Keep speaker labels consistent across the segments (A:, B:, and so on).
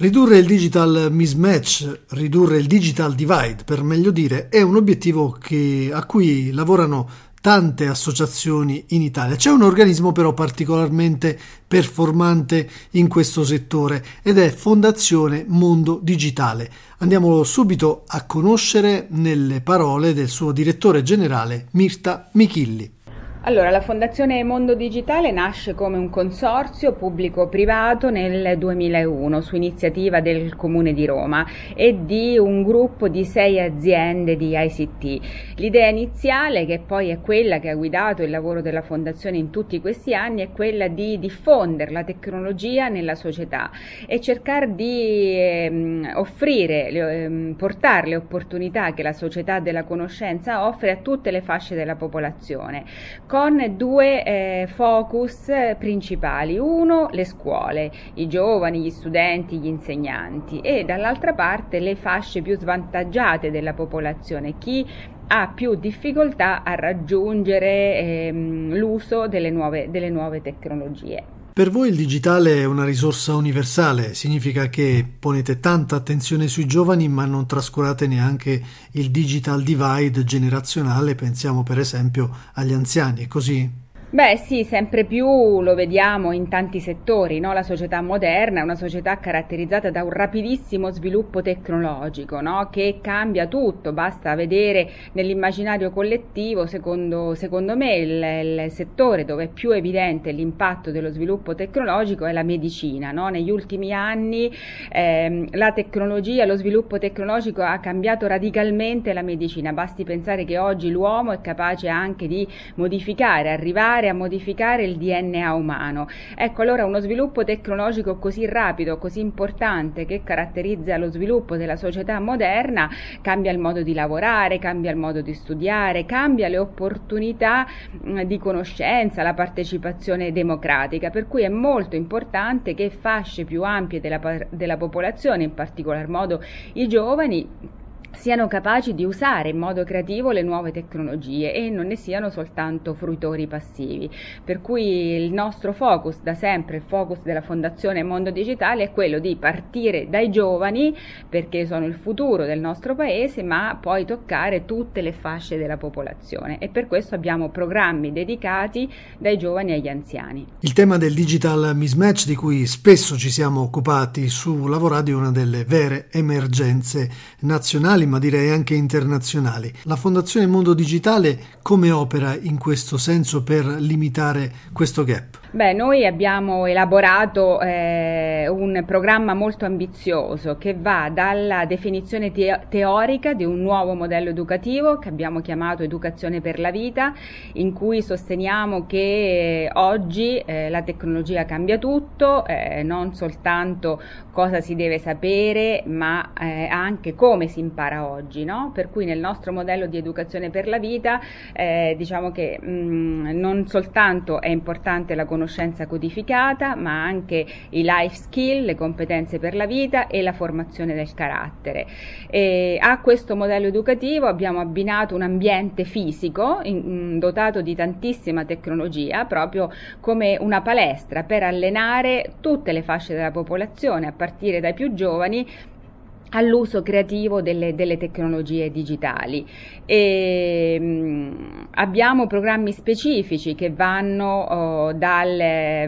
A: Ridurre il digital mismatch, ridurre il digital divide, per meglio dire, è un obiettivo che, a cui lavorano tante associazioni in Italia. C'è un organismo però particolarmente performante in questo settore ed è Fondazione Mondo Digitale. Andiamolo subito a conoscere nelle parole del suo direttore generale Mirta Michilli.
B: Allora, la Fondazione Mondo Digitale nasce come un consorzio pubblico-privato nel 2001 su iniziativa del Comune di Roma e di un gruppo di sei aziende di ICT. L'idea iniziale, che poi è quella che ha guidato il lavoro della Fondazione in tutti questi anni, è quella di diffondere la tecnologia nella società e cercare di ehm, offrire, ehm, portare le opportunità che la società della conoscenza offre a tutte le fasce della popolazione con due eh, focus principali. Uno, le scuole, i giovani, gli studenti, gli insegnanti e dall'altra parte le fasce più svantaggiate della popolazione, chi ha più difficoltà a raggiungere ehm, l'uso delle nuove, delle nuove tecnologie.
A: Per voi il digitale è una risorsa universale, significa che ponete tanta attenzione sui giovani ma non trascurate neanche il digital divide generazionale, pensiamo per esempio agli anziani, è così?
B: Beh sì, sempre più lo vediamo in tanti settori, no? la società moderna è una società caratterizzata da un rapidissimo sviluppo tecnologico no? che cambia tutto, basta vedere nell'immaginario collettivo, secondo, secondo me il, il, settore dove è più evidente l'impatto dello sviluppo tecnologico è la medicina. No? Negli ultimi anni ehm, la tecnologia, lo sviluppo tecnologico ha cambiato radicalmente la medicina, basti pensare che oggi l'uomo è capace anche di modificare, arrivare a modificare il DNA umano. Ecco allora uno sviluppo tecnologico così rapido, così importante che caratterizza lo sviluppo della società moderna cambia il modo di lavorare, cambia il modo di studiare, cambia le opportunità di conoscenza, la partecipazione democratica, per cui è molto importante che fasce più ampie della, della popolazione, in particolar modo i giovani, siano capaci di usare in modo creativo le nuove tecnologie e non ne siano soltanto fruitori passivi. Per cui il nostro focus da sempre, il focus della Fondazione Mondo Digitale è quello di partire dai giovani perché sono il futuro del nostro paese, ma poi toccare tutte le fasce della popolazione e per questo abbiamo programmi dedicati dai giovani agli anziani.
A: Il tema del digital mismatch di cui spesso ci siamo occupati su Lavoradio è una delle vere emergenze nazionali ma direi anche internazionali. La Fondazione Mondo Digitale come opera in questo senso per limitare questo gap?
B: Beh, noi abbiamo elaborato eh, un programma molto ambizioso che va dalla definizione te- teorica di un nuovo modello educativo che abbiamo chiamato Educazione per la vita, in cui sosteniamo che eh, oggi eh, la tecnologia cambia tutto, eh, non soltanto cosa si deve sapere, ma eh, anche come si impara oggi. No? Per cui nel nostro modello di educazione per la vita eh, diciamo che mh, mm, non soltanto è importante la conoscenza, conoscenza codificata, ma anche i life skill, le competenze per la vita e la formazione del carattere. E a questo modello educativo abbiamo abbinato un ambiente fisico in, dotato di tantissima tecnologia, proprio come una palestra per allenare tutte le fasce della popolazione, a partire dai più giovani all'uso creativo delle, delle, tecnologie digitali. E, mh, mm, abbiamo programmi specifici che vanno oh, dal,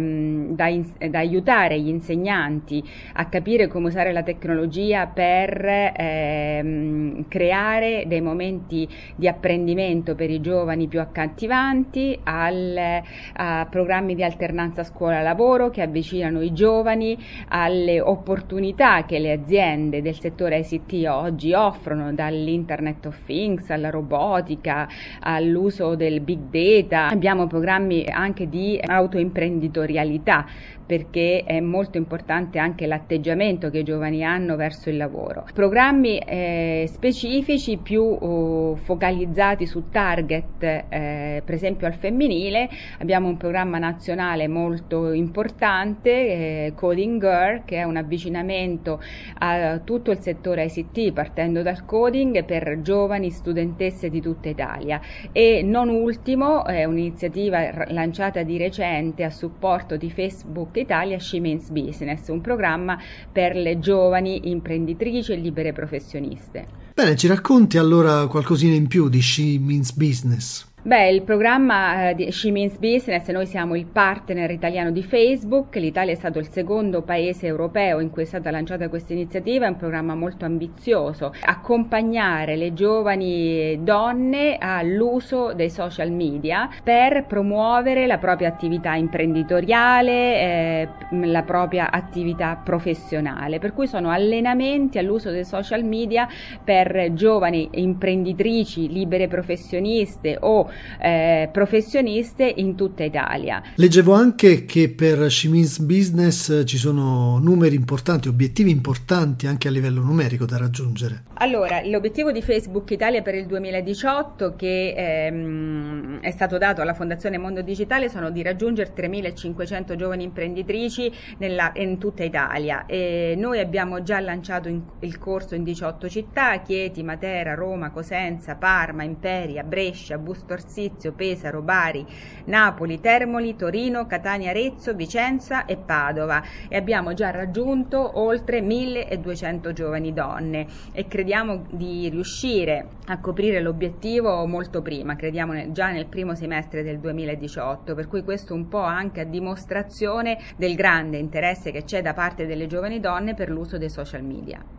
B: mh, mm, da, in, da, aiutare gli insegnanti a capire come usare la tecnologia per eh, creare dei momenti di apprendimento per i giovani più accattivanti, al, a programmi di alternanza scuola-lavoro che avvicinano i giovani alle opportunità che le aziende del settore settore ICT oggi offrono, dall'Internet of Things alla robotica, all'uso del big data. Abbiamo programmi anche di autoimprenditorialità perché è molto importante anche l'atteggiamento che i giovani hanno verso il lavoro. Programmi eh, specifici più oh, focalizzati su target, eh, per esempio al femminile, abbiamo un programma nazionale molto importante, eh, Coding Girl, che è un avvicinamento a tutto il il settore ICT, partendo dal coding per giovani studentesse di tutta Italia. E non ultimo è un'iniziativa lanciata di recente a supporto di Facebook Italia She Means Business, un programma per le giovani imprenditrici e libere professioniste.
A: Bene, ci racconti allora qualcosina in più di She Means Business?
B: Beh, il programma eh, di She Means Business, noi siamo il partner italiano di Facebook, l'Italia è stato il secondo paese europeo in cui è stata lanciata questa iniziativa, è un programma molto ambizioso, accompagnare le giovani donne all'uso dei social media per promuovere la propria attività imprenditoriale, eh, la propria attività professionale, per cui sono allenamenti all'uso dei social media per giovani imprenditrici, libere professioniste o eh, professioniste in tutta Italia.
A: Leggevo anche che per Shimins Business ci sono numeri importanti, obiettivi importanti anche a livello numerico da raggiungere.
B: Allora, l'obiettivo di Facebook Italia per il 2018 che ehm, è stato dato alla Fondazione Mondo Digitale sono di raggiungere 3.500 giovani imprenditrici nella, in tutta Italia. E noi abbiamo già lanciato in, il corso in 18 città, Chieti, Matera, Roma, Cosenza, Parma, Imperia, Brescia, Busto Arsizio, Pesaro, Bari, Napoli, Termoli, Torino, Catania, Arezzo, Vicenza e Padova. E abbiamo già raggiunto oltre 1200 giovani donne. E crediamo di riuscire a coprire l'obiettivo molto prima, crediamo già nel primo semestre del 2018, per cui questo un po' anche a dimostrazione del grande interesse che c'è da parte delle giovani donne per l'uso dei social media.